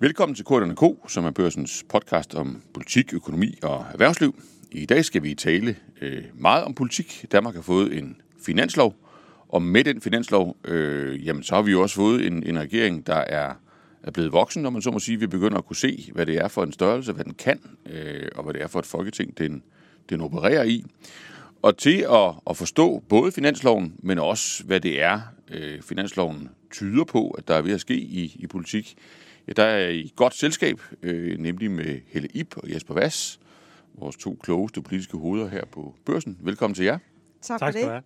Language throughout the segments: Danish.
Velkommen til K, som er børsens podcast om politik, økonomi og erhvervsliv. I dag skal vi tale øh, meget om politik. Danmark har fået en finanslov, og med den finanslov, øh, jamen, så har vi jo også fået en, en regering, der er, er blevet voksen, når man så må sige. Vi begynder at kunne se, hvad det er for en størrelse, hvad den kan, øh, og hvad det er for et folketing, den, den opererer i. Og til at, at forstå både finansloven, men også hvad det er, øh, finansloven tyder på, at der er ved at ske i, i politik, ja, der er i godt selskab, øh, nemlig med Helle Ip og Jesper Vass, vores to klogeste politiske hoveder her på børsen. Velkommen til jer. Tak, tak for det.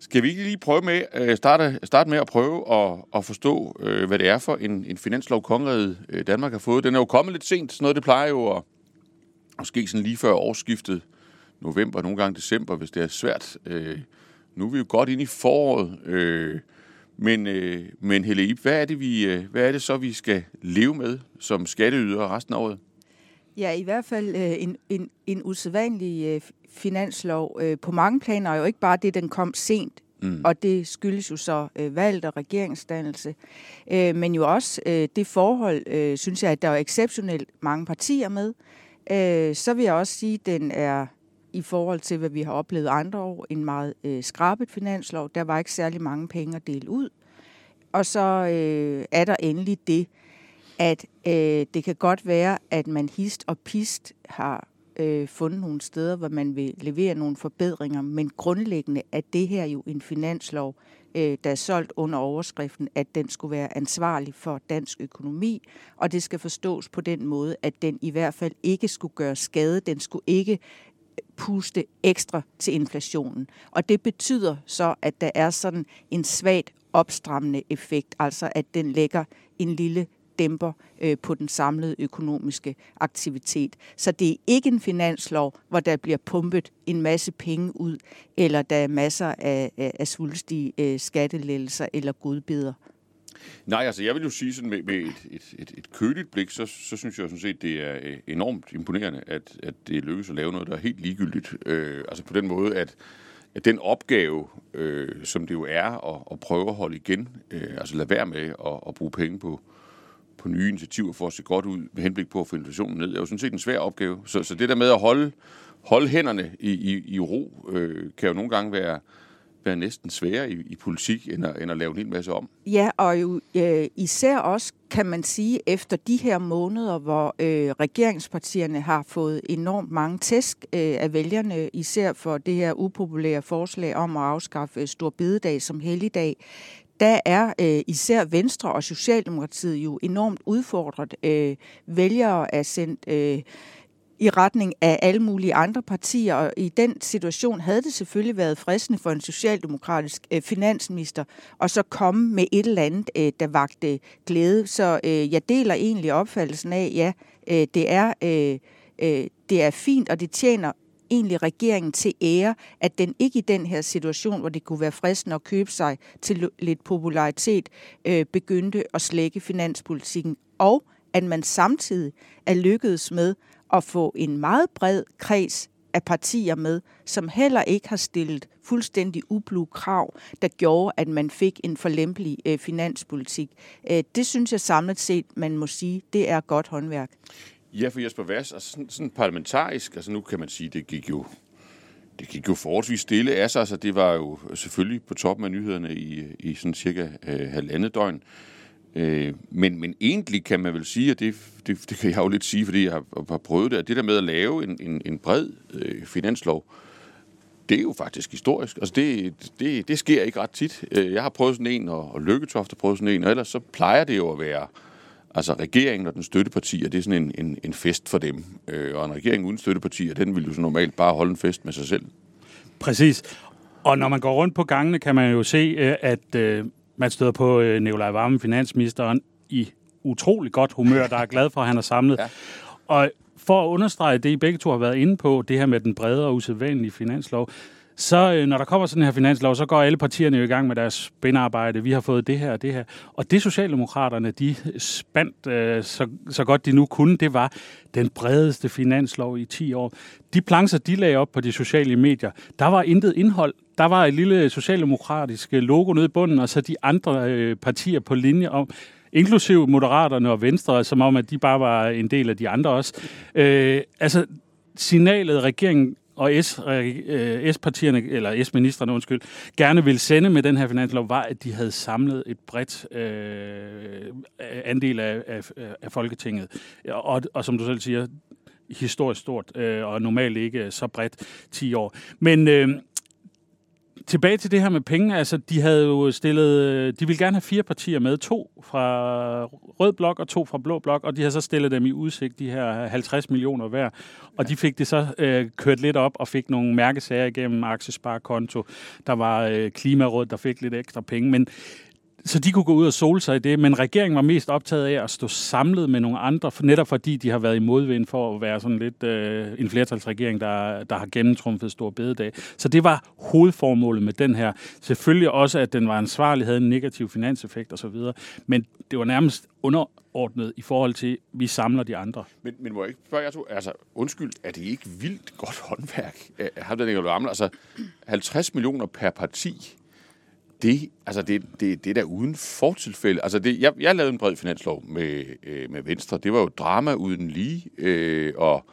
Skal vi ikke lige prøve med øh, starte, starte med at prøve at, at forstå, øh, hvad det er for en, en finanslov, kongeriget øh, Danmark har fået? Den er jo kommet lidt sent. Sådan noget, det plejer jo at, at ske sådan lige før årsskiftet november, nogle gange december, hvis det er svært. Øh, nu er vi jo godt inde i foråret, øh, men, øh, men Helle Ip, hvad er, det, vi, øh, hvad er det så, vi skal leve med som skatteyder resten af året? Ja, i hvert fald øh, en, en, en usædvanlig øh, finanslov øh, på mange planer, og jo ikke bare det, den kom sent, Mm. Og det skyldes jo så øh, valg og regeringsdannelse. Øh, men jo også øh, det forhold, øh, synes jeg, at der er exceptionelt mange partier med. Øh, så vil jeg også sige, at den er i forhold til, hvad vi har oplevet andre år, en meget øh, skrabet finanslov. Der var ikke særlig mange penge at dele ud. Og så øh, er der endelig det, at øh, det kan godt være, at man hist og pist har øh, fundet nogle steder, hvor man vil levere nogle forbedringer, men grundlæggende er det her jo en finanslov, øh, der er solgt under overskriften, at den skulle være ansvarlig for dansk økonomi, og det skal forstås på den måde, at den i hvert fald ikke skulle gøre skade, den skulle ikke puste ekstra til inflationen. Og det betyder så, at der er sådan en svagt opstrammende effekt, altså at den lægger en lille dæmper øh, på den samlede økonomiske aktivitet. Så det er ikke en finanslov, hvor der bliver pumpet en masse penge ud, eller der er masser af, af, af svulstige øh, skattelettelser eller godbidder. Nej, altså jeg vil jo sige sådan med, med et, et, et, et køligt blik, så, så synes jeg sådan set, det er øh, enormt imponerende, at, at det lykkes at lave noget, der er helt ligegyldigt. Øh, altså på den måde, at, at den opgave, øh, som det jo er at, at prøve at holde igen, øh, altså lade være med at, at bruge penge på, på nye initiativer for at se godt ud med henblik på at få inflationen ned, er jo sådan set en svær opgave. Så, så det der med at holde, holde hænderne i, i, i ro, øh, kan jo nogle gange være være næsten sværere i, i politik, end at, end at lave en hel masse om. Ja, og jo øh, især også, kan man sige, efter de her måneder, hvor øh, regeringspartierne har fået enormt mange tæsk øh, af vælgerne, især for det her upopulære forslag om at afskaffe øh, Stor Bededag som helligdag, der er øh, især Venstre og Socialdemokratiet jo enormt udfordret. Øh, vælgere er sendt... Øh, i retning af alle mulige andre partier, og i den situation havde det selvfølgelig været fristende for en socialdemokratisk øh, finansminister at så komme med et eller andet, øh, der vagte glæde. Så øh, jeg deler egentlig opfattelsen af, ja, øh, det, er, øh, øh, det er fint, og det tjener egentlig regeringen til ære, at den ikke i den her situation, hvor det kunne være fristende at købe sig til lidt popularitet, øh, begyndte at slække finanspolitikken, og at man samtidig er lykkedes med at få en meget bred kreds af partier med, som heller ikke har stillet fuldstændig ublu krav, der gjorde, at man fik en forlempelig øh, finanspolitik. Øh, det synes jeg samlet set, man må sige, det er godt håndværk. Ja, for Jesper Vass, altså sådan, sådan parlamentarisk, altså nu kan man sige, det gik jo det gik jo forholdsvis stille af sig, altså det var jo selvfølgelig på toppen af nyhederne i, i sådan cirka øh, halvandet døgn. Øh, Øh, men, men egentlig kan man vel sige, og det, det, det kan jeg jo lidt sige, fordi jeg har, har prøvet det, at det der med at lave en, en, en bred øh, finanslov, det er jo faktisk historisk. Altså det, det, det sker ikke ret tit. Øh, jeg har prøvet sådan en, og, og Lykketoft har prøvet sådan en, og ellers så plejer det jo at være altså regeringen og den støttepartier, det er sådan en, en, en fest for dem. Øh, og en regering uden støttepartier, den vil jo så normalt bare holde en fest med sig selv. Præcis. Og når man går rundt på gangene, kan man jo se, at man støder på øh, Nikolaj Vammen, finansministeren, i utrolig godt humør, der er glad for, at han er samlet. Ja. Og for at understrege det, I begge to har været inde på, det her med den brede og usædvanlige finanslov, så øh, når der kommer sådan her finanslov, så går alle partierne jo i gang med deres spændarbejde. Vi har fået det her og det her. Og det Socialdemokraterne, de spandt øh, så, så godt de nu kunne, det var den bredeste finanslov i 10 år. De plancher, de lagde op på de sociale medier, der var intet indhold. Der var et lille socialdemokratisk logo nede i bunden, og så de andre øh, partier på linje om, inklusiv Moderaterne og Venstre, som om, at de bare var en del af de andre også. Øh, altså, signalet regeringen og S, øh, øh S-partierne, eller S-ministerne, undskyld, gerne vil sende med den her finanslov, var, at de havde samlet et bredt øh, andel af, af, af Folketinget. Og, og som du selv siger, historisk stort, øh, og normalt ikke så bredt 10 år. Men øh, tilbage til det her med penge. Altså, de havde jo stillet... Øh, de ville gerne have fire partier med. To fra rød blok og to fra blå blok, og de har så stillet dem i udsigt, de her 50 millioner hver. Og ja. de fik det så øh, kørt lidt op og fik nogle mærkesager igennem aktiesparekonto. Der var øh, Klimaråd, der fik lidt ekstra penge. Men så de kunne gå ud og sole sig i det, men regeringen var mest optaget af at stå samlet med nogle andre, netop fordi de har været i modvind for at være sådan lidt øh, en flertalsregering, der, der har gennemtrumfet stor bededag. Så det var hovedformålet med den her. Selvfølgelig også, at den var ansvarlig, havde en negativ finanseffekt osv., men det var nærmest underordnet i forhold til, at vi samler de andre. Men, men må jeg ikke spørge jer to, altså undskyld, er det ikke vildt godt håndværk? Har den ikke Altså 50 millioner per parti, det, altså det, det, det er da uden fortilfælde. Altså det, jeg, jeg lavede en bred finanslov med, øh, med Venstre. Det var jo drama uden lige, øh, og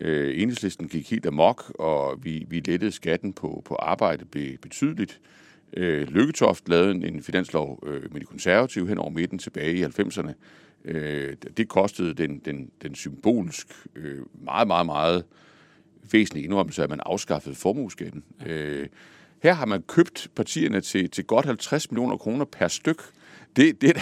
øh, enhedslisten gik helt amok, og vi, vi lettede skatten på, på arbejde be, betydeligt. Øh, Lykketoft lavede en, en finanslov øh, med de konservative hen over midten tilbage i 90'erne. Øh, det kostede den, den, den symbolsk øh, meget, meget, meget væsentlige indrømmelse, at man afskaffede formueskatten. Øh, her har man købt partierne til, til godt 50 millioner kroner per styk. Det, det, er, da,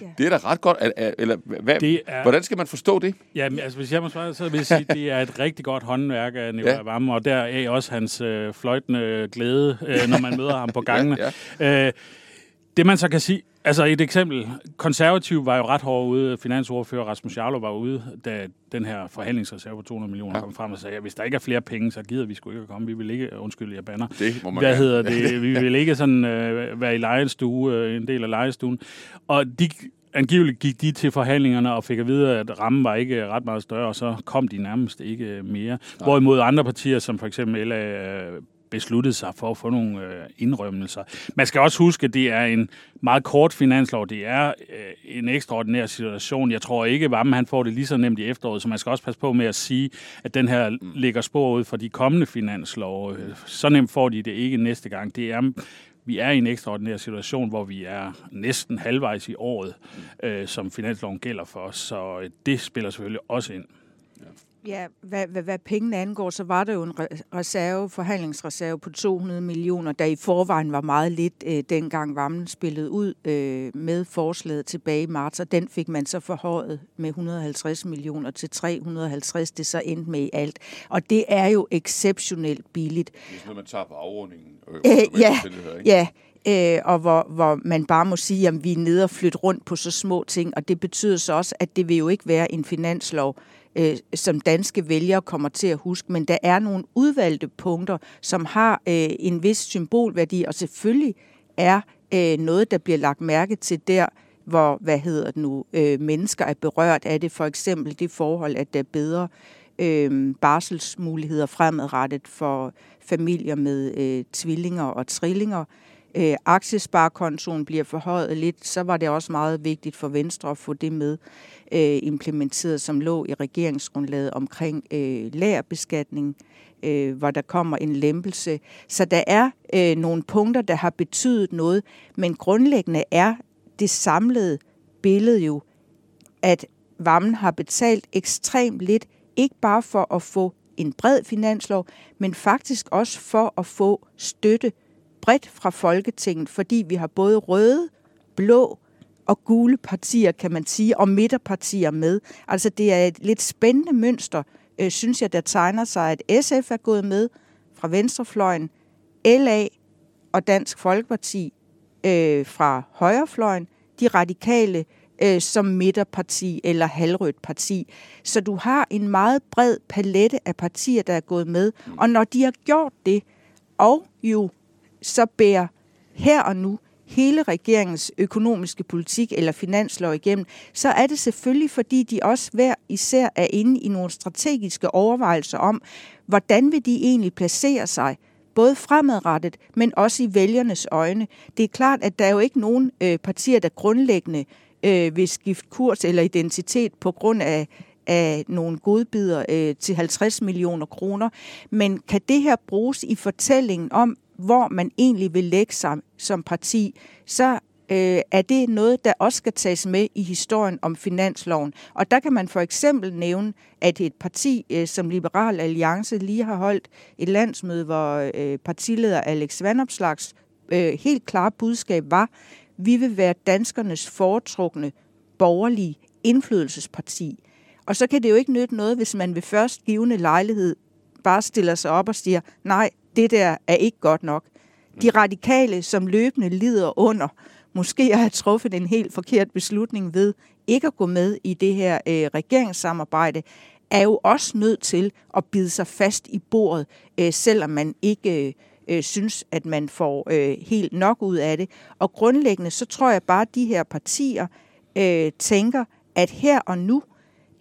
ja. det er da ret godt. Eller, hvad, det er, hvordan skal man forstå det? Ja, altså, hvis jeg må svare, så vil jeg sige, at det er et rigtig godt håndværk af Nicolai ja. Varme, og der er også hans øh, fløjtende glæde, øh, når man møder ham på gangene. ja, ja. Øh, det man så kan sige, altså et eksempel, konservativ var jo ret hård ude, finansordfører Rasmus Jarlov var ude, da den her forhandlingsreserve på 200 millioner ja. kom frem og sagde, at hvis der ikke er flere penge, så gider vi sgu ikke at komme. Vi vil ikke, undskyld, jeg banner. Det må man Hvad hedder det? Vi vil ikke sådan øh, være i lejestue, øh, en del af lejestuen. Og de angiveligt gik de til forhandlingerne og fik at vide, at rammen var ikke ret meget større, og så kom de nærmest ikke mere. Nej. Hvorimod andre partier, som for eksempel LA, besluttet sig for at få nogle øh, indrømmelser. Man skal også huske, at det er en meget kort finanslov. Det er øh, en ekstraordinær situation. Jeg tror ikke, at han får det lige så nemt i efteråret, så man skal også passe på med at sige, at den her ligger spor ud for de kommende finanslov. Så nemt får de det ikke næste gang. Det er vi er i en ekstraordinær situation, hvor vi er næsten halvvejs i året, øh, som finansloven gælder for os, så øh, det spiller selvfølgelig også ind. Ja, hvad, hvad, hvad pengene angår, så var der jo en reserve, forhandlingsreserve på 200 millioner, der i forvejen var meget lidt, øh, dengang Vammen spillede ud øh, med forslaget tilbage i marts, og den fik man så forhøjet med 150 millioner til 350, det så endte med i alt. Og det er jo exceptionelt billigt. Det er sådan man tager på afrundingen. Øh, øh, ja, ja. Øh, og hvor, hvor man bare må sige, at vi er nede og flytte rundt på så små ting, og det betyder så også, at det vil jo ikke være en finanslov, øh, som danske vælgere kommer til at huske, men der er nogle udvalgte punkter, som har øh, en vis symbolværdi, og selvfølgelig er øh, noget, der bliver lagt mærke til der, hvor, hvad hedder det nu, øh, mennesker er berørt af det. For eksempel det forhold, at der er bedre øh, barselsmuligheder fremadrettet for familier med øh, tvillinger og trillinger. Øh, Øh, aktiesparekontoen bliver forhøjet lidt, så var det også meget vigtigt for Venstre at få det med øh, implementeret, som lå i regeringsgrundlaget omkring øh, lærerbeskatning, øh, hvor der kommer en lempelse. Så der er øh, nogle punkter, der har betydet noget, men grundlæggende er det samlede billede jo, at Vammen har betalt ekstremt lidt, ikke bare for at få en bred finanslov, men faktisk også for at få støtte bredt fra Folketinget, fordi vi har både røde, blå og gule partier, kan man sige, og midterpartier med. Altså det er et lidt spændende mønster, øh, synes jeg, der tegner sig, at SF er gået med fra venstrefløjen, LA og Dansk Folkeparti øh, fra højrefløjen, de radikale øh, som midterparti eller halvrødt parti. Så du har en meget bred palette af partier, der er gået med. Og når de har gjort det, og jo så bærer her og nu hele regeringens økonomiske politik eller finanslov igennem, så er det selvfølgelig, fordi de også hver især er inde i nogle strategiske overvejelser om, hvordan vil de egentlig placere sig, både fremadrettet, men også i vælgernes øjne. Det er klart, at der er jo ikke nogen øh, partier, der grundlæggende øh, vil skifte kurs eller identitet på grund af, af nogle godbidder øh, til 50 millioner kroner. Men kan det her bruges i fortællingen om, hvor man egentlig vil lægge sig som parti, så øh, er det noget, der også skal tages med i historien om finansloven. Og der kan man for eksempel nævne, at et parti øh, som Liberal Alliance lige har holdt et landsmøde, hvor øh, partileder Alex Vandopslags øh, helt klare budskab var, vi vil være danskernes foretrukne borgerlige indflydelsesparti. Og så kan det jo ikke nytte noget, hvis man ved først givende lejlighed bare stiller sig op og siger, nej, det der er ikke godt nok. De radikale, som løbende lider under, måske har truffet en helt forkert beslutning ved ikke at gå med i det her øh, regeringssamarbejde, er jo også nødt til at bide sig fast i bordet, øh, selvom man ikke øh, synes, at man får øh, helt nok ud af det. Og grundlæggende, så tror jeg bare, at de her partier øh, tænker, at her og nu,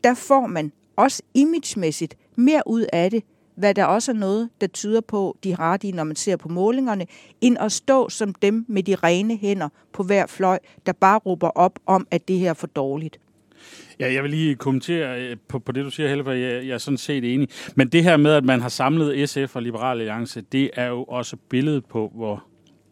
der får man også imagemæssigt mere ud af det, hvad der også er noget, der tyder på, de har ret i, når man ser på målingerne, end at stå som dem med de rene hænder på hver fløj, der bare råber op om, at det her er for dårligt. Ja, jeg vil lige kommentere øh, på, på det, du siger, Helle, for jeg, jeg er sådan set enig. Men det her med, at man har samlet SF og Liberale Alliance, det er jo også billedet på, hvor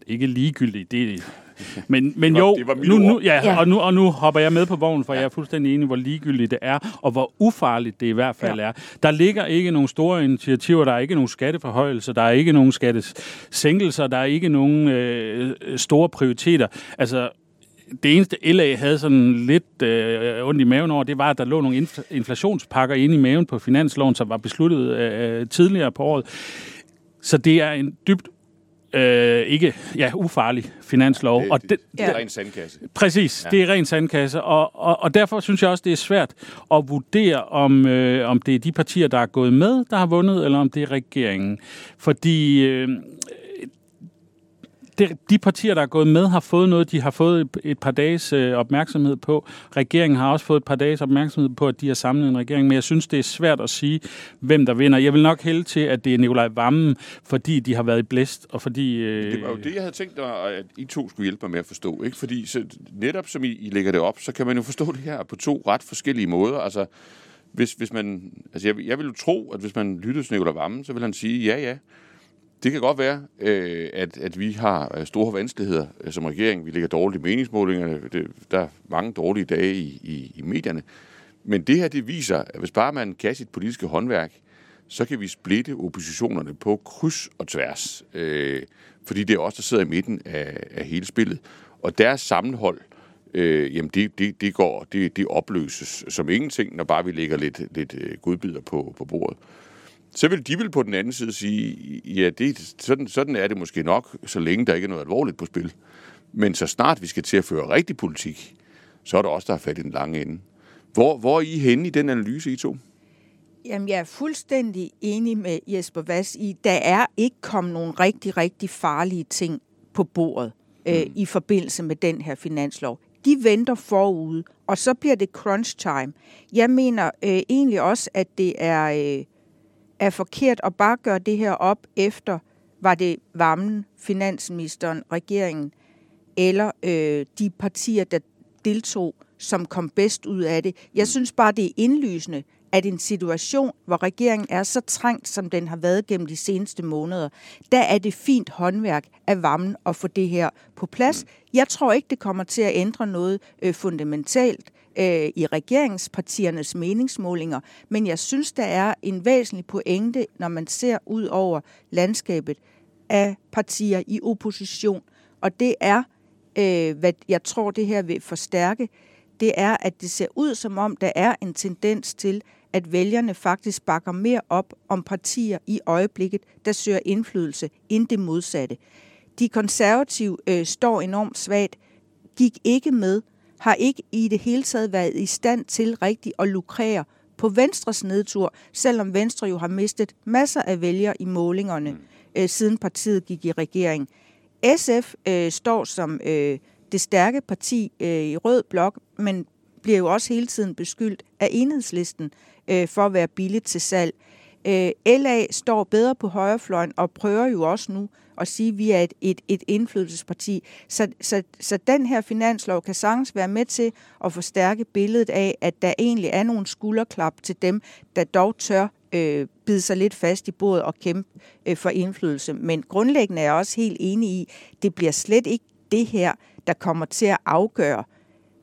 ikke ligegyldigt, det men, men det var, jo, det var nu, nu, ja, ja. Og, nu, og nu hopper jeg med på vognen, for ja. jeg er fuldstændig enig, hvor ligegyldigt det er, og hvor ufarligt det i hvert fald ja. er. Der ligger ikke nogen store initiativer, der er ikke nogen skatteforhøjelser, der er ikke nogen skattesænkelser, der er ikke nogen øh, store prioriteter. Altså, det eneste LA havde sådan lidt øh, ondt i maven over, det var, at der lå nogle inf- inflationspakker inde i maven på finansloven, som var besluttet øh, tidligere på året. Så det er en dybt øh, ikke ja, ufarlig finanslov. Det, og det, det, det er ren sandkasse. Præcis, ja. det er ren sandkasse, og, og, og derfor synes jeg også, det er svært at vurdere, om, øh, om det er de partier, der er gået med, der har vundet, eller om det er regeringen. Fordi øh, det, de partier, der er gået med, har fået noget, de har fået et, par dages øh, opmærksomhed på. Regeringen har også fået et par dages opmærksomhed på, at de har samlet en regering, men jeg synes, det er svært at sige, hvem der vinder. Jeg vil nok hælde til, at det er Nikolaj Vammen, fordi de har været i blæst, og fordi... Øh, Det var jo det, jeg havde tænkt mig, at I to skulle hjælpe mig med at forstå. Ikke? Fordi så, netop som I, I lægger det op, så kan man jo forstå det her på to ret forskellige måder. Altså, hvis, hvis man, altså jeg, jeg vil jo tro, at hvis man lytter til Nikolaj Vammen, så vil han sige, ja, ja, det kan godt være, øh, at, at vi har øh, store vanskeligheder øh, som regering. Vi ligger dårligt i meningsmålingerne. Det, der er mange dårlige dage i, i, i medierne. Men det her, det viser, at hvis bare man kan sit politiske håndværk, så kan vi splitte oppositionerne på kryds og tværs. Øh, fordi det er os, der sidder i midten af, af hele spillet. Og deres sammenhold, øh, jamen det, det, det, går, det, det opløses som ingenting, når bare vi lægger lidt, lidt øh, godbidder på, på bordet. Så vil de vil på den anden side sige, ja, det, sådan, sådan er det måske nok, så længe der ikke er noget alvorligt på spil. Men så snart vi skal til at føre rigtig politik, så er der også der er fat i den lange ende. Hvor, hvor er I henne i den analyse, I to? Jamen, jeg er fuldstændig enig med Jesper Vass i, der er ikke kommet nogle rigtig, rigtig farlige ting på bordet øh, i forbindelse med den her finanslov. De venter forude, og så bliver det crunch time. Jeg mener øh, egentlig også, at det er, øh, er forkert at bare gøre det her op efter, var det varmen, finansministeren, regeringen, eller øh, de partier, der deltog, som kom bedst ud af det. Jeg synes bare, det er indlysende, at en situation, hvor regeringen er så trængt, som den har været gennem de seneste måneder, der er det fint håndværk af varmen at få det her på plads. Jeg tror ikke, det kommer til at ændre noget øh, fundamentalt øh, i regeringspartiernes meningsmålinger, men jeg synes, der er en væsentlig pointe, når man ser ud over landskabet af partier i opposition, og det er, øh, hvad jeg tror, det her vil forstærke, det er, at det ser ud som om, der er en tendens til, at vælgerne faktisk bakker mere op om partier i øjeblikket, der søger indflydelse, end det modsatte. De konservative øh, står enormt svagt, gik ikke med, har ikke i det hele taget været i stand til rigtigt at lukrere på Venstres nedtur, selvom Venstre jo har mistet masser af vælgere i målingerne, øh, siden partiet gik i regering. SF øh, står som øh, det stærke parti øh, i rød blok, men bliver jo også hele tiden beskyldt af enhedslisten øh, for at være billigt til salg. Øh, LA står bedre på højrefløjen og prøver jo også nu og sige, at vi er et, et, et indflydelsesparti. Så, så, så den her finanslov kan sagtens være med til at forstærke billedet af, at der egentlig er nogle skulderklap til dem, der dog tør øh, bide sig lidt fast i bordet og kæmpe øh, for indflydelse. Men grundlæggende er jeg også helt enig i, det bliver slet ikke det her, der kommer til at afgøre,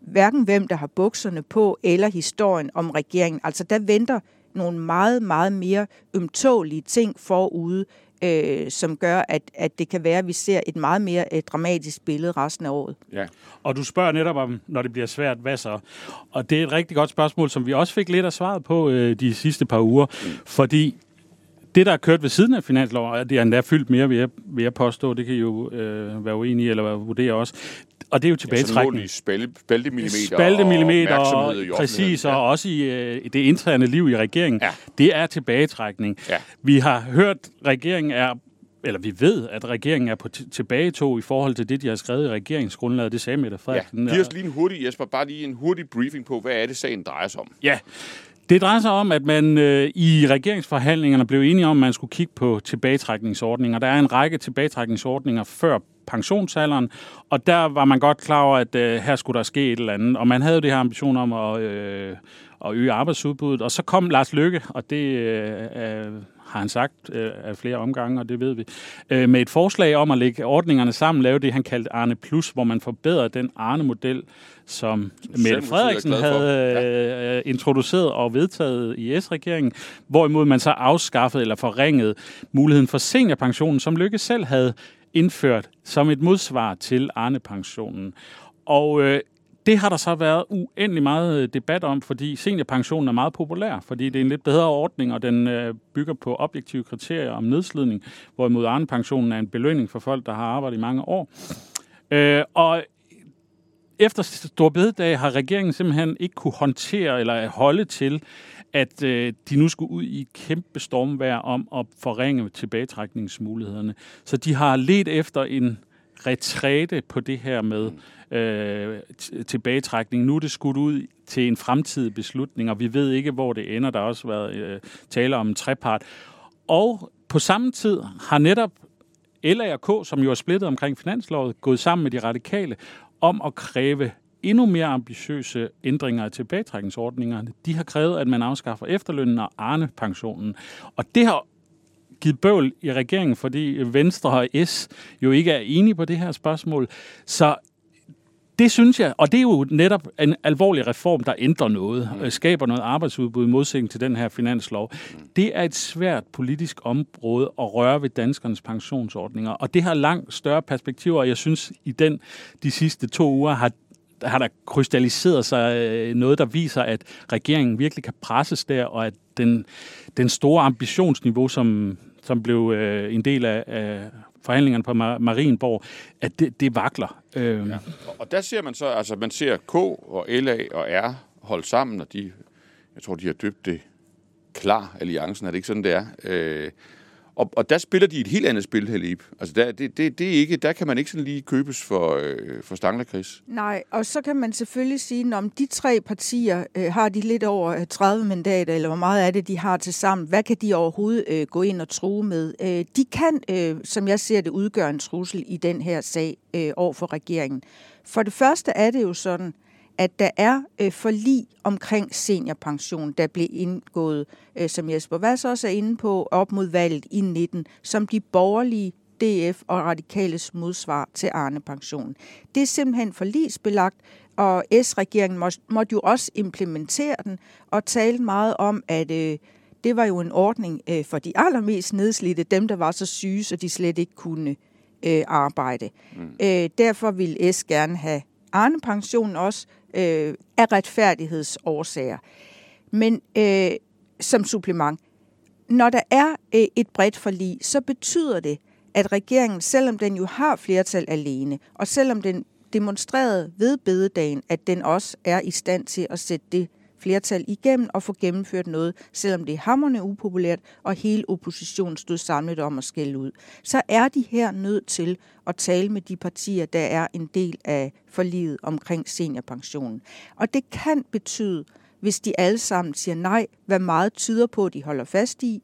hverken hvem der har bukserne på, eller historien om regeringen. Altså der venter nogle meget, meget mere ømtålige ting forude, øh, som gør, at, at det kan være, at vi ser et meget mere øh, dramatisk billede resten af året. Ja. Og du spørger netop om, når det bliver svært, hvad så? Og det er et rigtig godt spørgsmål, som vi også fik lidt af svaret på øh, de sidste par uger, mm. fordi det, der er kørt ved siden af finansloven, og det er endda fyldt mere, vil jeg, vil jeg påstå, det kan I jo øh, være uenige i, eller vurdere også, og det er jo tilbagetrækning. Ja, spalte, spaltemillimeter, spaltemillimeter og, og præcis, og også i, øh, det interne liv i regeringen. Ja. Det er tilbagetrækning. Ja. Vi har hørt, regeringen er eller vi ved, at regeringen er på tilbagetog i forhold til det, de har skrevet i regeringsgrundlaget. Det sagde Mette Frederiksen. Ja. Giv os lige en hurtig, Jesper, bare lige en hurtig briefing på, hvad er det, sagen drejer sig om? Ja, det drejer sig om, at man øh, i regeringsforhandlingerne blev enige om, at man skulle kigge på tilbagetrækningsordninger. Der er en række tilbagetrækningsordninger før pensionsalderen, og der var man godt klar over, at øh, her skulle der ske et eller andet. Og man havde jo det her ambition om at, øh, at øge arbejdsudbuddet, og så kom Lars Lykke, og det øh, har han sagt øh, af flere omgange, og det ved vi, øh, med et forslag om at lægge ordningerne sammen, lave det, han kaldte Arne Plus, hvor man forbedrer den Arne-model, som Mette Frederiksen havde ja. øh, introduceret og vedtaget i S-regeringen, hvorimod man så afskaffede eller forringede muligheden for seniorpensionen, som Lykke selv havde indført som et modsvar til Arne-pensionen. Og øh, det har der så været uendelig meget øh, debat om, fordi seniorpensionen er meget populær, fordi det er en lidt bedre ordning, og den øh, bygger på objektive kriterier om nedslidning, hvorimod Arne-pensionen er en belønning for folk, der har arbejdet i mange år. Øh, og efter Storbededag har regeringen simpelthen ikke kunne håndtere eller holde til, at øh, de nu skulle ud i et kæmpe stormvær om at forringe tilbagetrækningsmulighederne. Så de har let efter en retræte på det her med øh, tilbagetrækning. Nu er det skudt ud til en fremtidig beslutning, og vi ved ikke, hvor det ender. Der har også været øh, tale om en trepart. Og på samme tid har netop LA og K, som jo er splittet omkring finanslovet, gået sammen med de radikale om at kræve endnu mere ambitiøse ændringer af tilbagetrækningsordningerne. De har krævet, at man afskaffer efterlønnen og Arne-pensionen. Og det har givet bøvl i regeringen, fordi Venstre og S jo ikke er enige på det her spørgsmål. Så det synes jeg, og det er jo netop en alvorlig reform, der ændrer noget, mm. skaber noget arbejdsudbud i modsætning til den her finanslov. Mm. Det er et svært politisk område at røre ved danskernes pensionsordninger, og det har langt større perspektiver, og jeg synes, i den de sidste to uger har har der krystalliseret sig øh, noget, der viser, at regeringen virkelig kan presses der, og at den, den store ambitionsniveau, som, som blev øh, en del af, af forhandlingerne på Marienborg, at det, det vakler. Øh. Ja. Og der ser man så, altså man ser K og LA og R holde sammen, og de, jeg tror, de har døbt det klar alliancen, er det ikke sådan, det er? Øh, og, og der spiller de et helt andet spil, Halib. Altså der, det, det, det er ikke, der kan man ikke sådan lige købes for, øh, for Stanglerkris. Nej, og så kan man selvfølgelig sige, om de tre partier øh, har de lidt over øh, 30 mandater, eller hvor meget af det de har til sammen, hvad kan de overhovedet øh, gå ind og true med? Øh, de kan, øh, som jeg ser det, udgøre en trussel i den her sag øh, over for regeringen. For det første er det jo sådan, at der er øh, forlig omkring seniorpension, der blev indgået, øh, som Jesper Vass også er inde på, op mod valget i 19, som de borgerlige DF og radikales modsvar til Arne-pensionen. Det er simpelthen forlisbelagt, og S-regeringen må, måtte jo også implementere den og tale meget om, at øh, det var jo en ordning øh, for de allermest nedslidte, dem der var så syge, så de slet ikke kunne øh, arbejde. Mm. Øh, derfor vil S gerne have Arne-pensionen også øh, af retfærdighedsårsager. Men øh, som supplement, når der er øh, et bredt forlig, så betyder det, at regeringen, selvom den jo har flertal alene, og selvom den demonstrerede ved bededagen, at den også er i stand til at sætte det flertal igennem og få gennemført noget, selvom det er hammerne upopulært, og hele oppositionen stod samlet om at skælde ud. Så er de her nødt til at tale med de partier, der er en del af forliget omkring seniorpensionen. Og det kan betyde, hvis de alle sammen siger nej, hvad meget tyder på, at de holder fast i,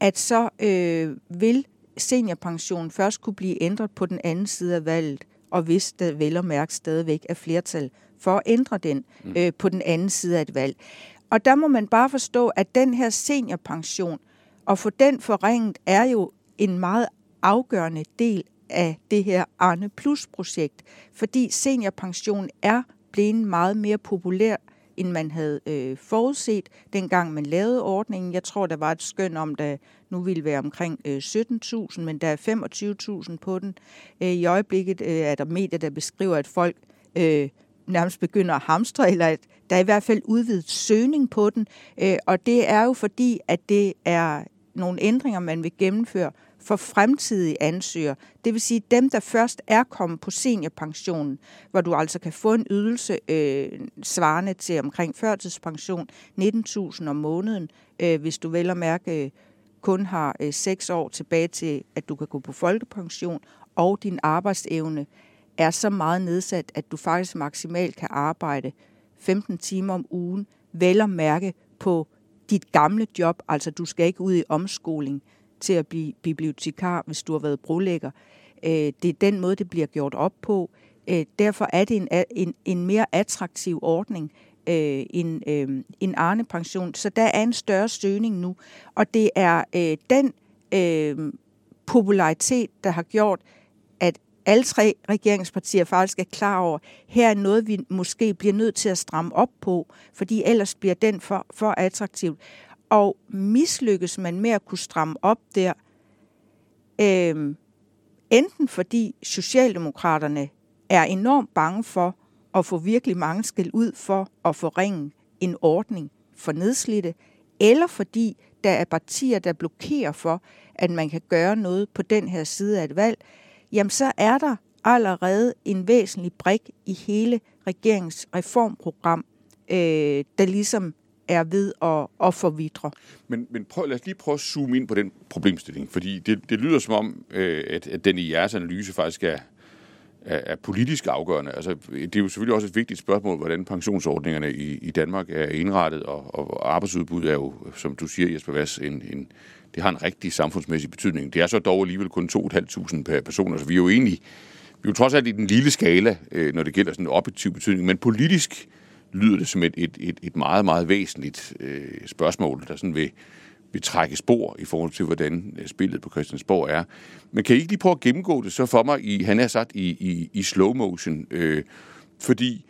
at så øh, vil seniorpensionen først kunne blive ændret på den anden side af valget, og hvis der vel og mærke stadigvæk er flertal for at ændre den mm. øh, på den anden side af et valg. Og der må man bare forstå, at den her seniorpension, og få den forringet, er jo en meget afgørende del af det her Arne Plus-projekt, fordi seniorpension er blevet meget mere populær, end man havde øh, forudset, dengang man lavede ordningen. Jeg tror, der var et skøn om, der nu ville være omkring øh, 17.000, men der er 25.000 på den. Øh, I øjeblikket øh, er der medier, der beskriver, at folk øh, nærmest begynder at hamstre, eller at der er i hvert fald udvidet søgning på den. Øh, og det er jo fordi, at det er nogle ændringer, man vil gennemføre for fremtidige ansøgere. Det vil sige dem, der først er kommet på seniorpensionen, hvor du altså kan få en ydelse øh, svarende til omkring førtidspension, 19.000 om måneden, øh, hvis du vel og mærke øh, kun har øh, 6 år tilbage til, at du kan gå på folkepension, og din arbejdsevne er så meget nedsat, at du faktisk maksimalt kan arbejde 15 timer om ugen, vel at mærke på dit gamle job, altså du skal ikke ud i omskoling til at blive bibliotekar, hvis du har været brolægger. Øh, det er den måde, det bliver gjort op på. Øh, derfor er det en, en, en mere attraktiv ordning end, en end Arne-pension. Så der er en større søgning nu, og det er den popularitet, der har gjort, at alle tre regeringspartier faktisk er klar over, her er noget, vi måske bliver nødt til at stramme op på, fordi ellers bliver den for, for attraktivt. Og mislykkes man med at kunne stramme op der, øh, enten fordi Socialdemokraterne er enormt bange for at få virkelig mange skæld ud for at forringe en ordning for nedslidte, eller fordi der er partier, der blokerer for, at man kan gøre noget på den her side af et valg, jamen så er der allerede en væsentlig brik i hele regeringens reformprogram, øh, der ligesom er ved at, at forvidre. Men, men prøv, lad os lige prøve at zoome ind på den problemstilling, fordi det, det lyder som om, øh, at, at den i jeres analyse faktisk er, er, er politisk afgørende. Altså, det er jo selvfølgelig også et vigtigt spørgsmål, hvordan pensionsordningerne i, i Danmark er indrettet, og, og arbejdsudbud er jo, som du siger, Jesper Vass, en, en, det har en rigtig samfundsmæssig betydning. Det er så dog alligevel kun 2.500 per person, så vi er jo egentlig, vi er jo trods alt i den lille skala, øh, når det gælder sådan en objektiv betydning, men politisk lyder det som et, et, et, et meget, meget væsentligt øh, spørgsmål, der sådan vil, vil trække spor i forhold til, hvordan øh, spillet på Christiansborg er. Men kan I ikke lige prøve at gennemgå det så for mig, i, han er sat i, i, i slow motion? Øh, fordi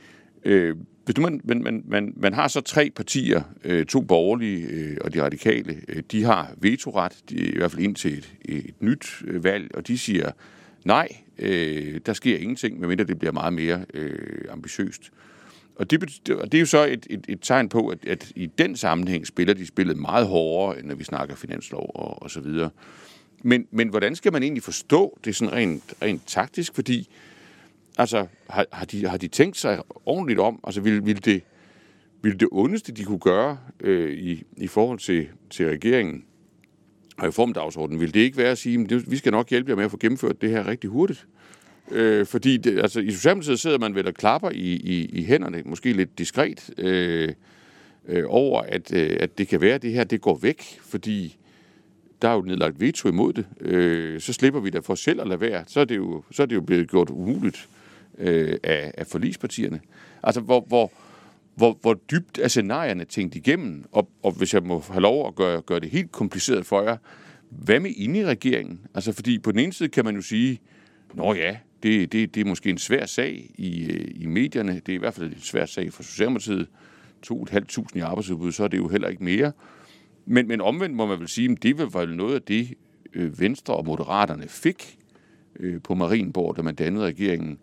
øh, hvis du, man, man, man, man har så tre partier, øh, to borgerlige øh, og de radikale, øh, de har vetoret, de, i hvert fald ind til et, et nyt øh, valg, og de siger nej, øh, der sker ingenting, medmindre det bliver meget mere øh, ambitiøst. Og det, og det er jo så et, et, et tegn på, at, at i den sammenhæng spiller de spillet meget hårdere, end når vi snakker finanslov og, og så videre. Men, men hvordan skal man egentlig forstå det sådan rent, rent taktisk? Fordi altså, har, har, de, har de tænkt sig ordentligt om? Altså, vil, vil, det, vil det ondeste, de kunne gøre øh, i, i forhold til, til regeringen og reformdagsordenen, vil det ikke være at sige, at vi skal nok hjælpe jer med at få gennemført det her rigtig hurtigt? Øh, fordi det, altså, i Socialdemokratiet sidder man vel og klapper i, i, i hænderne, måske lidt diskret, øh, øh, over, at, øh, at det kan være, at det her det går væk, fordi der er jo nedlagt veto imod det. Øh, så slipper vi da for selv at lade være. Så er det jo, så er det jo blevet gjort umuligt øh, af, af forlispartierne. Altså, hvor, hvor, hvor, hvor dybt er scenarierne tænkt igennem? Og, og hvis jeg må have lov at gøre, gøre det helt kompliceret for jer, hvad med inde i regeringen? Altså, fordi på den ene side kan man jo sige, nå ja, det, det, det er måske en svær sag i, øh, i medierne. Det er i hvert fald en svær sag for Socialdemokratiet. 2.500 i arbejdsudbud, så er det jo heller ikke mere. Men, men omvendt må man vel sige, at det var vel noget af det, øh, Venstre og Moderaterne fik øh, på Marienborg, da man dannede regeringen,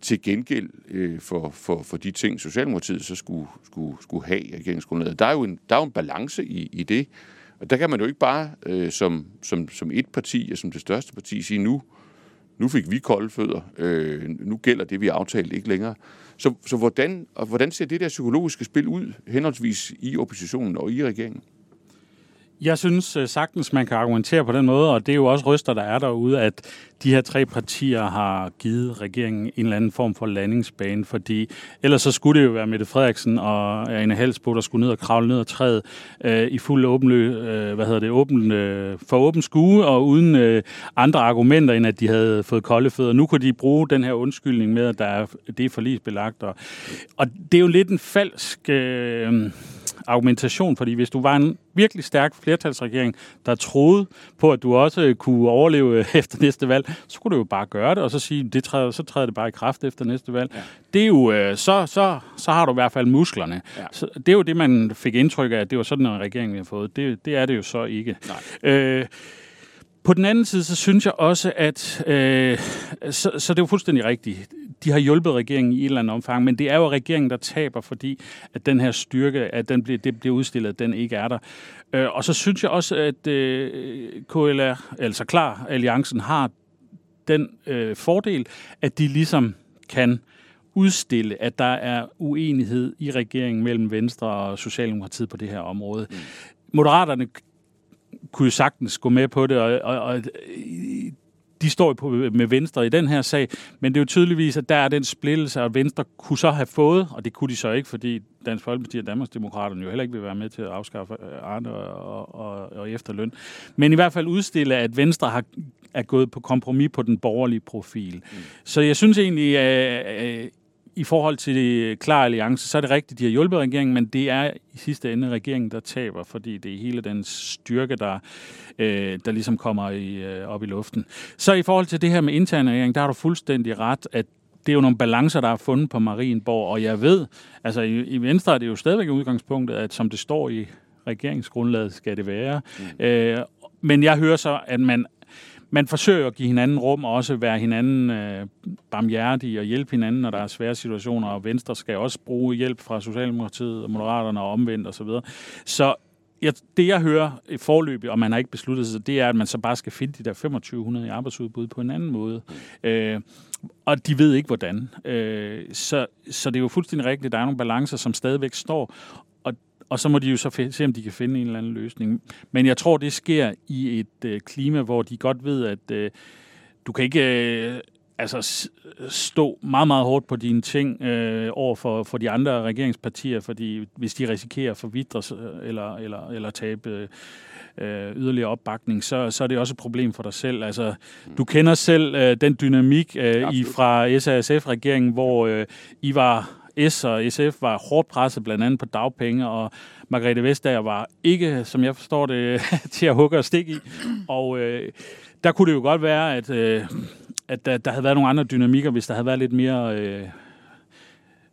til gengæld for, for, for de ting, Socialdemokratiet så skulle, skulle, skulle have i regeringsgrundlaget. Der er jo en, der er jo en balance i, i det, og der kan man jo ikke bare øh, som, som, som et parti, og som det største parti, sige nu, øh, nu fik vi kolde fødder, øh, nu gælder det, vi aftalte ikke længere. Så, så hvordan, og hvordan ser det der psykologiske spil ud, henholdsvis i oppositionen og i regeringen? Jeg synes øh, sagtens, man kan argumentere på den måde, og det er jo også ryster, der er derude, at de her tre partier har givet regeringen en eller anden form for landingsbane, fordi ellers så skulle det jo være Mette Frederiksen og Anne Halsbo, der skulle ned og kravle ned ad træet øh, i fuld åben, øh, hvad hedder det, åben, øh, for åben skue og uden øh, andre argumenter, end at de havde fået kolde fødder. Nu kunne de bruge den her undskyldning med, at der er, det er forlisbelagt. Og, og det er jo lidt en falsk... Øh, argumentation, fordi hvis du var en virkelig stærk flertalsregering, der troede på, at du også kunne overleve efter næste valg, så kunne du jo bare gøre det, og så sige, det træder, så træder det bare i kraft efter næste valg. Ja. Det er jo, øh, så, så, så har du i hvert fald musklerne. Ja. Så det er jo det, man fik indtryk af, at det var sådan en regering, vi har fået. Det, det er det jo så ikke. Nej. Øh, på den anden side, så synes jeg også, at øh, så, så det er jo fuldstændig rigtigt. De har hjulpet regeringen i et eller andet omfang, men det er jo regeringen, der taber, fordi at den her styrke, at den bliver, det bliver udstillet, at den ikke er der. Øh, og så synes jeg også, at øh, KLR, altså klar, alliancen har den øh, fordel, at de ligesom kan udstille, at der er uenighed i regeringen mellem Venstre og Socialdemokratiet på det her område. Mm. Moderaterne kunne jo sagtens gå med på det, og, og, og de står på, med Venstre i den her sag, men det er jo tydeligvis, at der er den splittelse, og Venstre kunne så have fået, og det kunne de så ikke, fordi Dansk Folkeparti og Danmarksdemokraterne jo heller ikke vil være med til at afskaffe øh, Arne og, og, og efterløn. Men i hvert fald udstille, at Venstre har, er gået på kompromis på den borgerlige profil. Mm. Så jeg synes egentlig, at i forhold til det klare alliance, så er det rigtigt, de har hjulpet regeringen, men det er i sidste ende regeringen, der taber, fordi det er hele den styrke, der, øh, der ligesom kommer i, øh, op i luften. Så i forhold til det her med intern regering, der har du fuldstændig ret, at det er jo nogle balancer, der er fundet på Marienborg, og jeg ved, altså i, i Venstre er det jo stadigvæk udgangspunktet, at som det står i regeringsgrundlaget, skal det være. Mm. Øh, men jeg hører så, at man man forsøger at give hinanden rum og også være hinanden øh, barmhjertige og hjælpe hinanden, når der er svære situationer, og Venstre skal også bruge hjælp fra Socialdemokratiet og Moderaterne og omvendt osv. Så, videre. så jeg, det, jeg hører i forløbet, og man har ikke besluttet sig, det er, at man så bare skal finde de der 2500 i arbejdsudbud på en anden måde. Øh, og de ved ikke, hvordan. Øh, så, så det er jo fuldstændig rigtigt, at der er nogle balancer, som stadigvæk står og så må de jo så se, om de kan finde en eller anden løsning. Men jeg tror, det sker i et øh, klima, hvor de godt ved, at øh, du kan ikke øh, altså stå meget, meget hårdt på dine ting øh, over for, for de andre regeringspartier, fordi hvis de risikerer at forvidre eller, eller, eller tabe øh, yderligere opbakning, så, så er det også et problem for dig selv. Altså, du kender selv øh, den dynamik øh, i fra SASF-regeringen, hvor øh, I var S og SF var hårdt presset blandt andet på dagpenge, og Margrethe Vestager var ikke, som jeg forstår det, til at hugge og stikke i. Og øh, der kunne det jo godt være, at, øh, at der, der havde været nogle andre dynamikker, hvis der havde været lidt mere... Øh,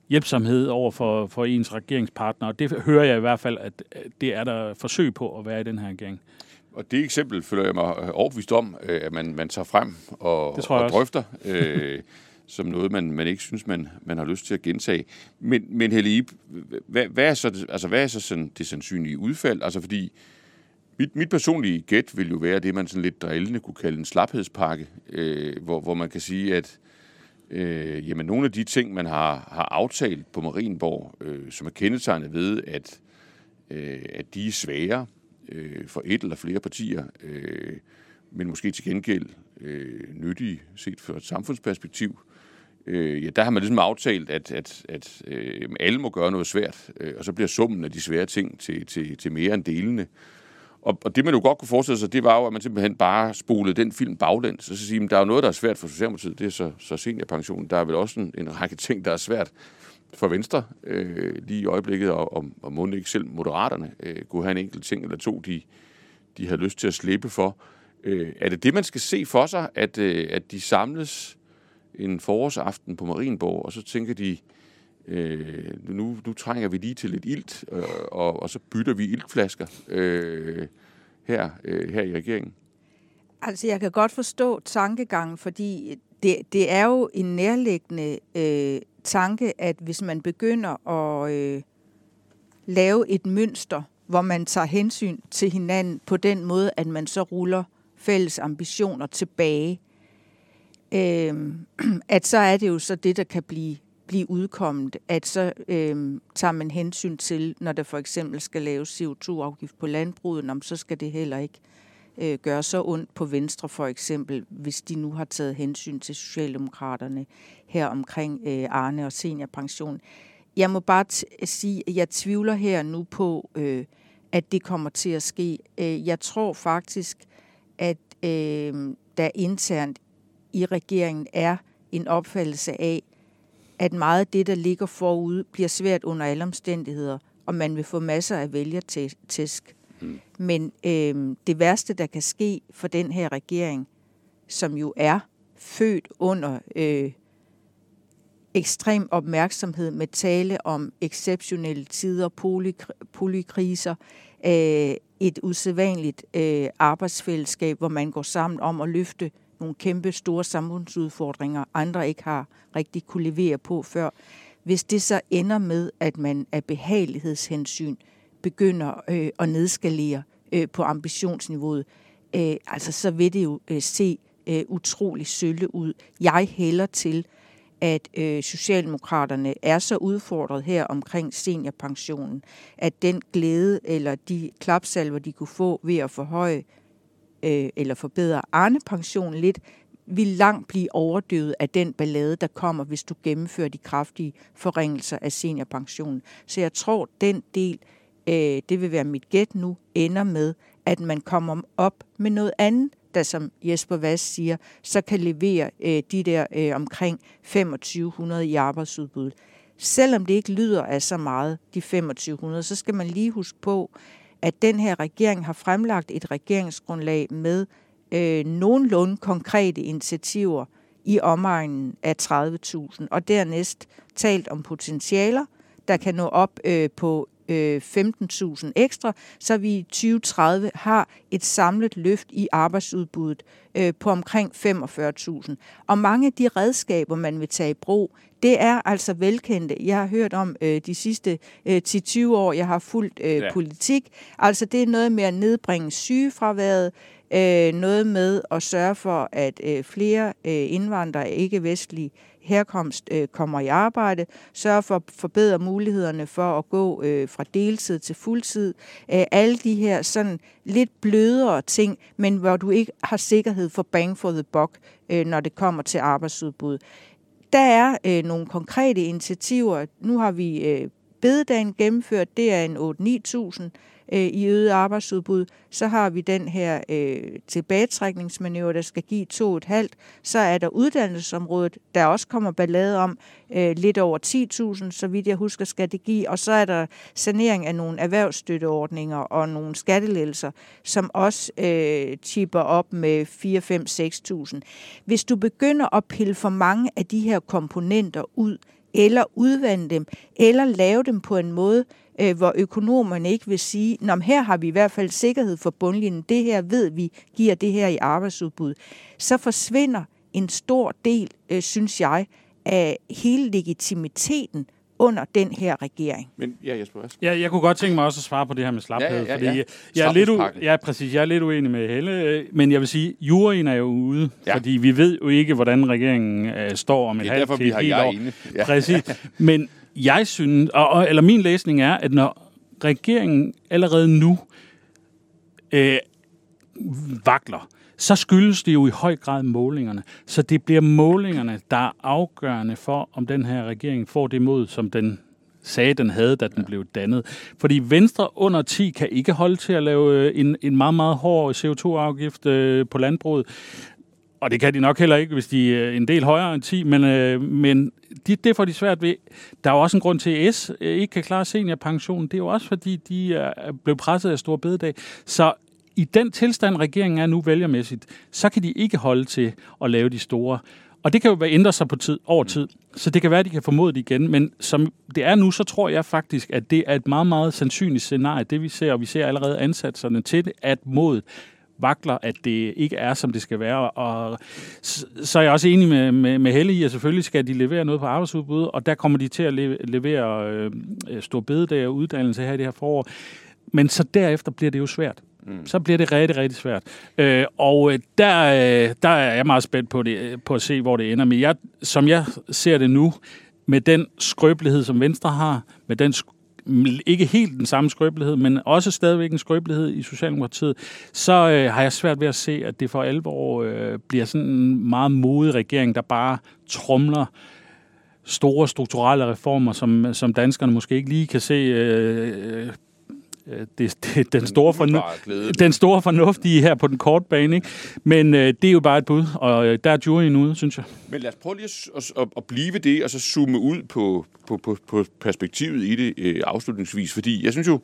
hjælpsomhed over for, for ens regeringspartner, og det hører jeg i hvert fald, at det er der forsøg på at være i den her regering. Og det eksempel føler jeg mig overbevist om, øh, at man, man tager frem og, og drøfter. Som noget, man, man ikke synes, man, man har lyst til at gentage. Men, men Helle Ip, hvad, hvad, er så, altså, hvad er så sådan det sandsynlige udfald? Altså fordi mit, mit personlige gæt vil jo være det, man sådan lidt drillende kunne kalde en slaphedspakke, øh, hvor, hvor man kan sige, at øh, jamen, nogle af de ting, man har, har aftalt på Marienborg, øh, som er kendetegnet ved, at, øh, at de er svære øh, for et eller flere partier, øh, men måske til gengæld øh, nyttige set fra et samfundsperspektiv, øh, ja, der har man ligesom aftalt, at, at, at øh, alle må gøre noget svært, øh, og så bliver summen af de svære ting til, til, til mere end delene. Og, og det, man jo godt kunne forestille sig, det var jo, at man simpelthen bare spolede den film baglæns, og så sige, at der er jo noget, der er svært for Socialdemokratiet, det er så, så seniorpension. Der er vel også en, en række ting, der er svært for Venstre øh, lige i øjeblikket, og, og, og må ikke selv Moderaterne øh, kunne have en enkelt ting eller to, de, de havde lyst til at slippe for. Øh, er det det, man skal se for sig, at, øh, at de samles en forårsaften på Marienborg, og så tænker de, øh, nu, nu trænger vi lige til lidt ilt, øh, og, og så bytter vi iltflasker øh, her, øh, her i regeringen? Altså, jeg kan godt forstå tankegangen, fordi det, det er jo en nærliggende øh, tanke, at hvis man begynder at øh, lave et mønster, hvor man tager hensyn til hinanden på den måde, at man så ruller fælles ambitioner tilbage, øh, at så er det jo så det, der kan blive blive udkommet, at så øh, tager man hensyn til, når der for eksempel skal laves CO2-afgift på landbruget, om så skal det heller ikke øh, gøre så ondt på Venstre for eksempel, hvis de nu har taget hensyn til Socialdemokraterne her omkring øh, Arne og seniorpension. Jeg må bare sige, at jeg tvivler her nu på, øh, at det kommer til at ske. Øh, jeg tror faktisk, at øh, der internt i regeringen er en opfattelse af, at meget af det, der ligger forud, bliver svært under alle omstændigheder, og man vil få masser af vælgertæsk. Mm. Men øh, det værste, der kan ske for den her regering, som jo er født under øh, ekstrem opmærksomhed med tale om exceptionelle tider, polykriser, øh, et usædvanligt øh, arbejdsfællesskab, hvor man går sammen om at løfte nogle kæmpe store samfundsudfordringer, andre ikke har rigtig kunne levere på før. Hvis det så ender med, at man af behagelighedshensyn begynder øh, at nedskalere øh, på ambitionsniveauet, øh, altså så vil det jo øh, se øh, utrolig sølle ud. Jeg hælder til, at øh, Socialdemokraterne er så udfordret her omkring seniorpensionen, at den glæde eller de klapsalver, de kunne få ved at forhøje øh, eller forbedre Arne-pensionen lidt, vil langt blive overdøvet af den ballade, der kommer, hvis du gennemfører de kraftige forringelser af seniorpensionen. Så jeg tror, den del, øh, det vil være mit gæt nu, ender med, at man kommer op med noget andet, der som Jesper Vass siger, så kan levere øh, de der øh, omkring 2500 i arbejdsudbuddet. Selvom det ikke lyder af så meget, de 2500, så skal man lige huske på, at den her regering har fremlagt et regeringsgrundlag med øh, nogenlunde konkrete initiativer i omegnen af 30.000, og dernæst talt om potentialer, der kan nå op øh, på øh, 15.000 ekstra, så vi i 2030 har et samlet løft i arbejdsudbuddet øh, på omkring 45.000. Og mange af de redskaber, man vil tage i brug, det er altså velkendte. Jeg har hørt om øh, de sidste øh, 10-20 år, jeg har fulgt øh, ja. politik. Altså det er noget med at nedbringe sygefraværet, øh, noget med at sørge for, at øh, flere øh, indvandrere, ikke vestlige herkomst øh, kommer i arbejde, sørge for at forbedre mulighederne for at gå øh, fra deltid til fuldtid. Øh, alle de her sådan lidt blødere ting, men hvor du ikke har sikkerhed for bang for the buck, øh, når det kommer til arbejdsudbud. Der er øh, nogle konkrete initiativer. Nu har vi øh, bededagen gennemført. Det er en 8-9.000 øh, i øget arbejdsudbud. Så har vi den her øh, tilbagetrækningsmanøvre, der skal give 2,5. Så er der uddannelsesområdet, der også kommer ballade om øh, lidt over 10.000, så vidt jeg husker, skal det give. Og så er der sanering af nogle erhvervsstøtteordninger og nogle skattelettelser, som også øh, tipper op med 4, 5, 6.000. Hvis du begynder at pille for mange af de her komponenter ud, eller udvande dem, eller lave dem på en måde, øh, hvor økonomerne ikke vil sige, Nå, her har vi i hvert fald sikkerhed for bundlinjen, det her ved vi giver det her i arbejdsudbud, så forsvinder en stor del, øh, synes jeg, af hele legitimiteten under den her regering. Men ja, Jesper, ja, jeg kunne godt tænke mig også at svare på det her med slaphed, ja, ja, ja, fordi ja. Jeg, er lidt u- ja, præcis, jeg er lidt uenig med Helle, men jeg vil sige, juryen er jo ude, ja. fordi vi ved jo ikke, hvordan regeringen øh, står om et halvt til et helt år. Ja. Præcis, men jeg synes, og, og, eller min læsning er, at når regeringen allerede nu øh, vakler, så skyldes det jo i høj grad målingerne. Så det bliver målingerne, der er afgørende for, om den her regering får det mod, som den sagde, den havde, da den ja. blev dannet. Fordi Venstre under 10 kan ikke holde til at lave øh, en, en meget, meget hård CO2-afgift øh, på landbruget. Og det kan de nok heller ikke, hvis de er en del højere end 10, men, øh, men de, det får de svært ved. Der er jo også en grund til, at S øh, ikke kan klare seniorpensionen. Det er jo også, fordi de er blevet presset af store bededag. Så i den tilstand, regeringen er nu vælgermæssigt, så kan de ikke holde til at lave de store. Og det kan jo ændre sig på tid, over tid. Så det kan være, at de kan formode det igen. Men som det er nu, så tror jeg faktisk, at det er et meget, meget sandsynligt scenarie, det vi ser, og vi ser allerede ansatserne til det, at mod vakler, at det ikke er, som det skal være. Og så er jeg også enig med, med, med Helle i, at selvfølgelig skal de levere noget på arbejdsudbud, og der kommer de til at levere øh, stor bededag og uddannelse her i det her forår. Men så derefter bliver det jo svært. Mm. Så bliver det rigtig, rigtig svært. Øh, og øh, der, øh, der er jeg meget spændt på, det, på at se, hvor det ender. Men jeg, som jeg ser det nu, med den skrøbelighed, som Venstre har, med den ikke helt den samme skrøbelighed, men også stadigvæk en skrøbelighed i Socialdemokratiet, så øh, har jeg svært ved at se, at det for alvor øh, bliver sådan en meget modig regering, der bare trumler store strukturelle reformer, som, som danskerne måske ikke lige kan se øh, Øh, det, det, den, store fornuft, den store fornuft i her på den korte bane. Ikke? Men øh, det er jo bare et bud, og øh, der er juryen ude, synes jeg. Men lad os prøve lige at, at, at blive det, og så zoome ud på, på, på, på perspektivet i det øh, afslutningsvis. Fordi jeg synes jo,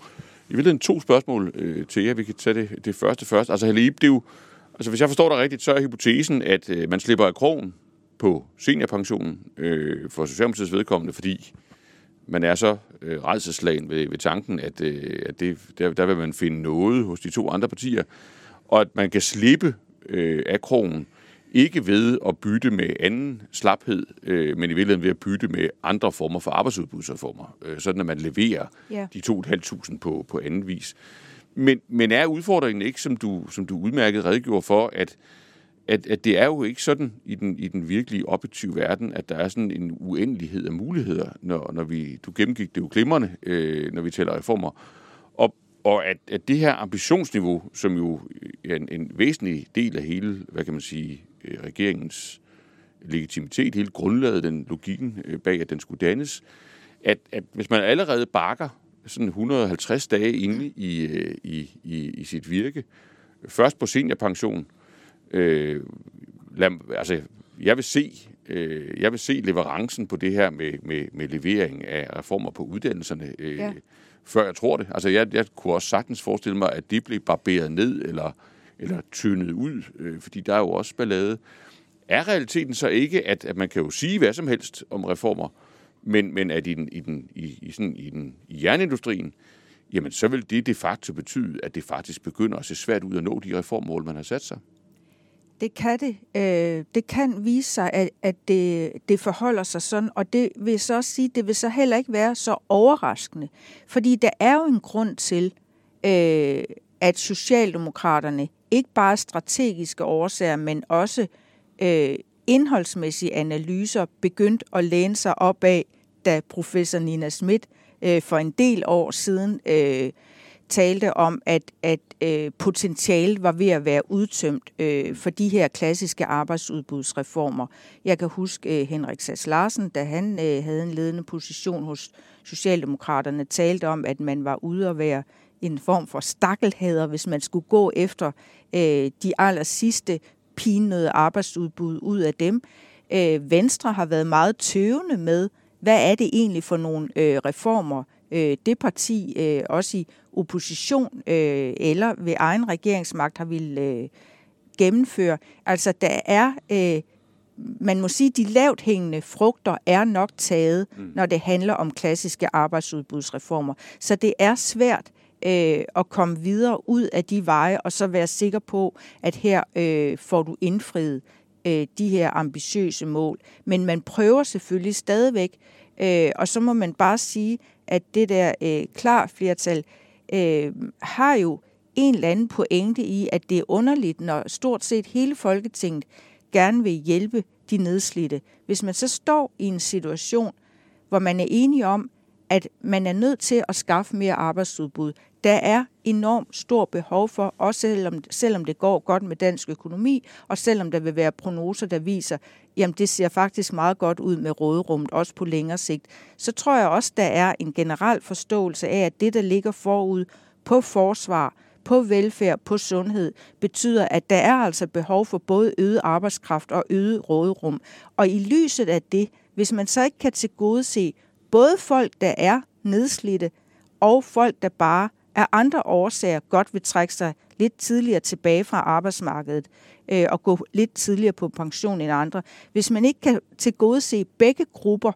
i virkeligheden to spørgsmål øh, til jer. Vi kan tage det, det første først. Altså, Halib, det er jo, altså, hvis jeg forstår dig rigtigt, så er hypotesen, at øh, man slipper af krogen på seniorpensionen øh, for Socialdemokratiets vedkommende, fordi man er så øh, redselslagen ved, ved tanken, at, øh, at det, der, der vil man finde noget hos de to andre partier, og at man kan slippe øh, af krogen, ikke ved at bytte med anden slaphed, øh, men i virkeligheden ved at bytte med andre former for arbejdsudbudsreformer, øh, sådan at man leverer yeah. de 2.500 på, på anden vis. Men, men er udfordringen ikke, som du, som du udmærket redegjorde for, at at, at det er jo ikke sådan i den, i den virkelige objektive verden, at der er sådan en uendelighed af muligheder, når, når vi, du gennemgik det jo glimrende, øh, når vi taler reformer, og, og at, at det her ambitionsniveau, som jo er en, en væsentlig del af hele, hvad kan man sige, øh, regeringens legitimitet, hele grundlaget, den logikken øh, bag, at den skulle dannes, at, at hvis man allerede bakker sådan 150 dage inde i, øh, i, i, i sit virke, først på seniorpension, Øh, lad, altså, jeg vil se øh, jeg vil se leverancen på det her med, med, med levering af reformer på uddannelserne, øh, ja. før jeg tror det. Altså, jeg, jeg kunne også sagtens forestille mig, at det blev barberet ned eller, eller tyndet ud, øh, fordi der er jo også ballade. Er realiteten så ikke, at, at man kan jo sige hvad som helst om reformer, men, men at i, den, i, den, i, i, sådan, i, den, i jernindustrien, jamen så vil det de facto betyde, at det faktisk begynder at se svært ud at nå de reformmål, man har sat sig det kan det. Øh, det kan vise sig, at, at det, det forholder sig sådan, og det vil så også sige, det vil så heller ikke være så overraskende. Fordi der er jo en grund til, øh, at Socialdemokraterne ikke bare strategiske årsager, men også øh, indholdsmæssige analyser begyndte at læne sig op af, da professor Nina Schmidt øh, for en del år siden øh, talte om, at, at øh, potentialet var ved at være udtømt øh, for de her klassiske arbejdsudbudsreformer. Jeg kan huske øh, Henrik Sass Larsen, da han øh, havde en ledende position hos Socialdemokraterne, talte om, at man var ude at være en form for stakkelhader, hvis man skulle gå efter øh, de aller sidste pinede arbejdsudbud ud af dem. Øh, Venstre har været meget tøvende med, hvad er det egentlig for nogle øh, reformer, øh, det parti øh, også i opposition øh, eller ved egen regeringsmagt har ville øh, gennemføre. Altså der er, øh, man må sige, de lavt hængende frugter er nok taget, mm. når det handler om klassiske arbejdsudbudsreformer. Så det er svært øh, at komme videre ud af de veje, og så være sikker på, at her øh, får du indfriet øh, de her ambitiøse mål. Men man prøver selvfølgelig stadigvæk, øh, og så må man bare sige, at det der øh, klar flertal øh, har jo en eller anden pointe i, at det er underligt, når stort set hele Folketinget gerne vil hjælpe de nedslidte. Hvis man så står i en situation, hvor man er enige om, at man er nødt til at skaffe mere arbejdsudbud. Der er enormt stor behov for, også selvom, selvom det går godt med dansk økonomi, og selvom der vil være prognoser, der viser, jamen det ser faktisk meget godt ud med råderummet, også på længere sigt. Så tror jeg også, der er en generel forståelse af, at det, der ligger forud på forsvar, på velfærd, på sundhed, betyder, at der er altså behov for både øget arbejdskraft og øget råderum. Og i lyset af det, hvis man så ikke kan tilgodese både folk, der er nedslidte, og folk, der bare af andre årsager godt vil trække sig lidt tidligere tilbage fra arbejdsmarkedet øh, og gå lidt tidligere på pension end andre. Hvis man ikke kan tilgodese begge grupper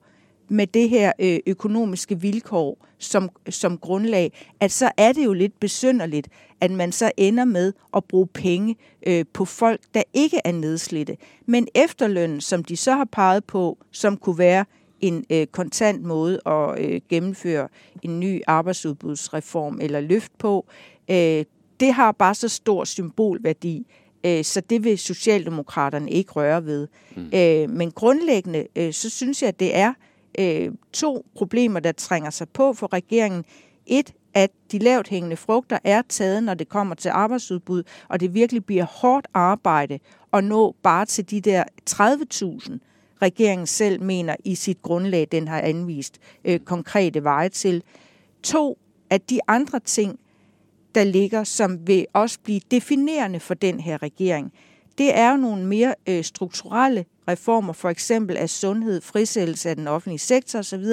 med det her øh, økonomiske vilkår som, som grundlag, at så er det jo lidt besynderligt, at man så ender med at bruge penge øh, på folk, der ikke er nedslidte. Men efterlønnen, som de så har peget på, som kunne være en øh, kontant måde at øh, gennemføre en ny arbejdsudbudsreform eller løft på. Øh, det har bare så stor symbolværdi, øh, så det vil Socialdemokraterne ikke røre ved. Mm. Øh, men grundlæggende, øh, så synes jeg, at det er øh, to problemer, der trænger sig på for regeringen. Et, at de lavt hængende frugter er taget, når det kommer til arbejdsudbud, og det virkelig bliver hårdt arbejde at nå bare til de der 30.000, regeringen selv mener i sit grundlag, den har anvist øh, konkrete veje til. To, at de andre ting, der ligger, som vil også blive definerende for den her regering, det er jo nogle mere øh, strukturelle reformer, for eksempel af sundhed, frisættelse af den offentlige sektor osv.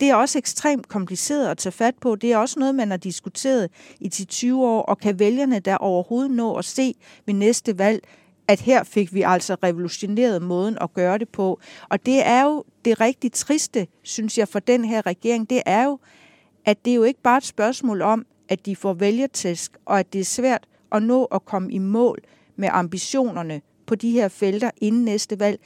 Det er også ekstremt kompliceret at tage fat på. Det er også noget, man har diskuteret i de 20 år, og kan vælgerne der overhovedet nå at se ved næste valg, at her fik vi altså revolutioneret måden at gøre det på. Og det er jo det rigtig triste, synes jeg, for den her regering, det er jo, at det er jo ikke bare et spørgsmål om, at de får vælgertæsk, og at det er svært at nå at komme i mål med ambitionerne på de her felter inden næste valg.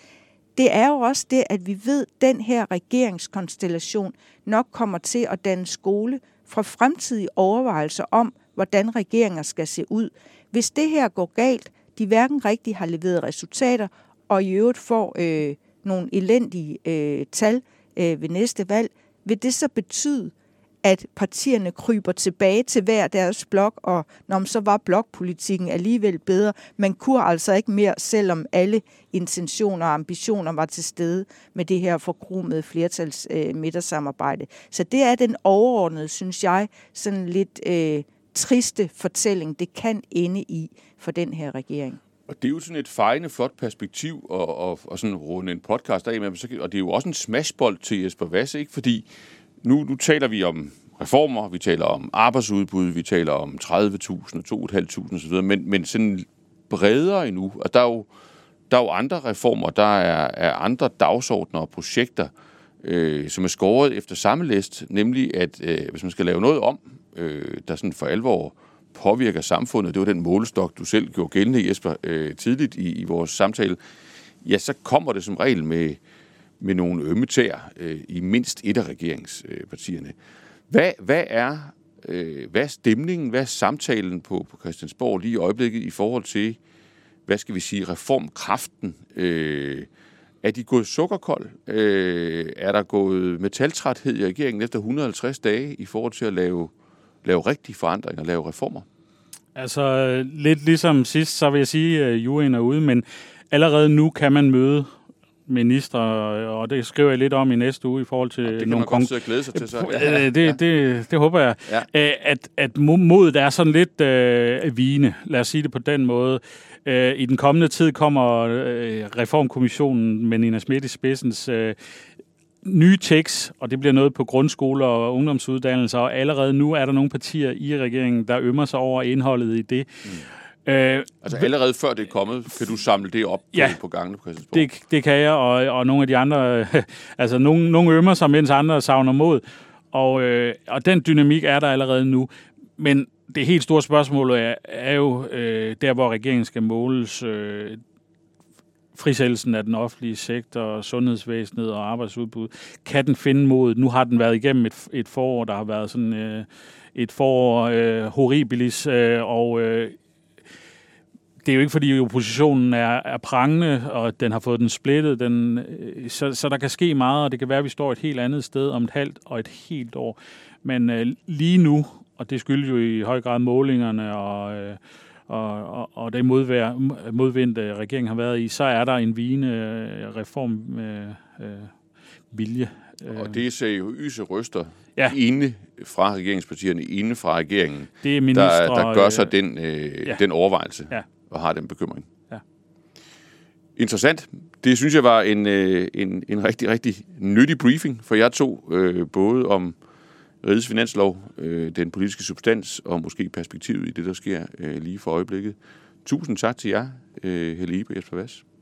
Det er jo også det, at vi ved, at den her regeringskonstellation nok kommer til at danne skole fra fremtidige overvejelser om, hvordan regeringer skal se ud. Hvis det her går galt, de hverken rigtig har leveret resultater, og i øvrigt får øh, nogle elendige øh, tal øh, ved næste valg, vil det så betyde, at partierne kryber tilbage til hver deres blok, og når så var blokpolitikken alligevel bedre. Man kunne altså ikke mere, selvom alle intentioner og ambitioner var til stede med det her forkromede flertals øh, midtersamarbejde. Så det er den overordnede, synes jeg, sådan lidt øh, triste fortælling, det kan ende i for den her regering. Og det er jo sådan et fejende flot perspektiv at, at, at sådan runde en podcast af med, og det er jo også en smashbold til Jesper Vasse, ikke? fordi nu, nu taler vi om reformer, vi taler om arbejdsudbud, vi taler om 30.000 og 2.500 osv., men, men sådan bredere endnu, og der er jo, der er jo andre reformer, der er, er andre dagsordner og projekter, øh, som er skåret efter samme list, nemlig at øh, hvis man skal lave noget om, øh, der sådan for alvor påvirker samfundet, det var den målestok, du selv gjorde gældende, Jesper, øh, tidligt i, i vores samtale, ja, så kommer det som regel med, med nogle ømme tæer øh, i mindst et af regeringspartierne. Hvad, hvad er øh, hvad er stemningen, hvad er samtalen på, på Christiansborg lige i øjeblikket i forhold til, hvad skal vi sige, reformkraften? Øh, er de gået sukkerkold? Øh, er der gået metaltræthed i regeringen efter 150 dage i forhold til at lave, lave rigtige forandringer, lave reformer? Altså, lidt ligesom sidst, så vil jeg sige, at juryen er ude, men allerede nu kan man møde minister, og det skriver jeg lidt om i næste uge i forhold til ja, det kan nogle man godt glæde sig til så. Ja, det, det, det, det håber jeg. Ja. At, at modet er sådan lidt øh, vigende, lad os sige det på den måde. Øh, I den kommende tid kommer øh, Reformkommissionen med Nina Schmidt i spidsens øh, nye tekst, og det bliver noget på grundskoler og ungdomsuddannelser, og allerede nu er der nogle partier i regeringen, der ømmer sig over indholdet i det. Mm. Øh, altså allerede før det er kommet, kan du samle det op ja, på, på gangen på Christiansborg? Det, det kan jeg, og, og nogle af de andre, altså nogle, nogle ømmer sig, mens andre savner mod. Og, øh, og den dynamik er der allerede nu. Men det helt store spørgsmål er, er jo øh, der, hvor regeringen skal måles. Øh, frisættelsen af den offentlige sektor, sundhedsvæsenet og arbejdsudbud. Kan den finde mod? Nu har den været igennem et, et forår, der har været sådan øh, et forår øh, horribilis, øh, og øh, det er jo ikke, fordi oppositionen er, er prangende, og den har fået den splittet. Den, øh, så, så der kan ske meget, og det kan være, at vi står et helt andet sted om et halvt og et helt år. Men øh, lige nu, og det skyldes jo i høj grad målingerne og, øh, og, og, og det modvær, modvind, regeringen har været i, så er der en vigende øh, reform øh, øh, vilje. Og det er seriøse røster ja. inde fra regeringspartierne, inde fra regeringen, det er ministre, der, der gør sig den, øh, ja. den overvejelse. Ja og har den bekymring. Ja. Interessant. Det synes jeg var en, øh, en, en rigtig, rigtig nyttig briefing, for jeg tog øh, både om Rides finanslov, øh, den politiske substans og måske perspektivet i det, der sker øh, lige for øjeblikket. Tusind tak til jer, øh, Helle Ibe og Jesper Vass.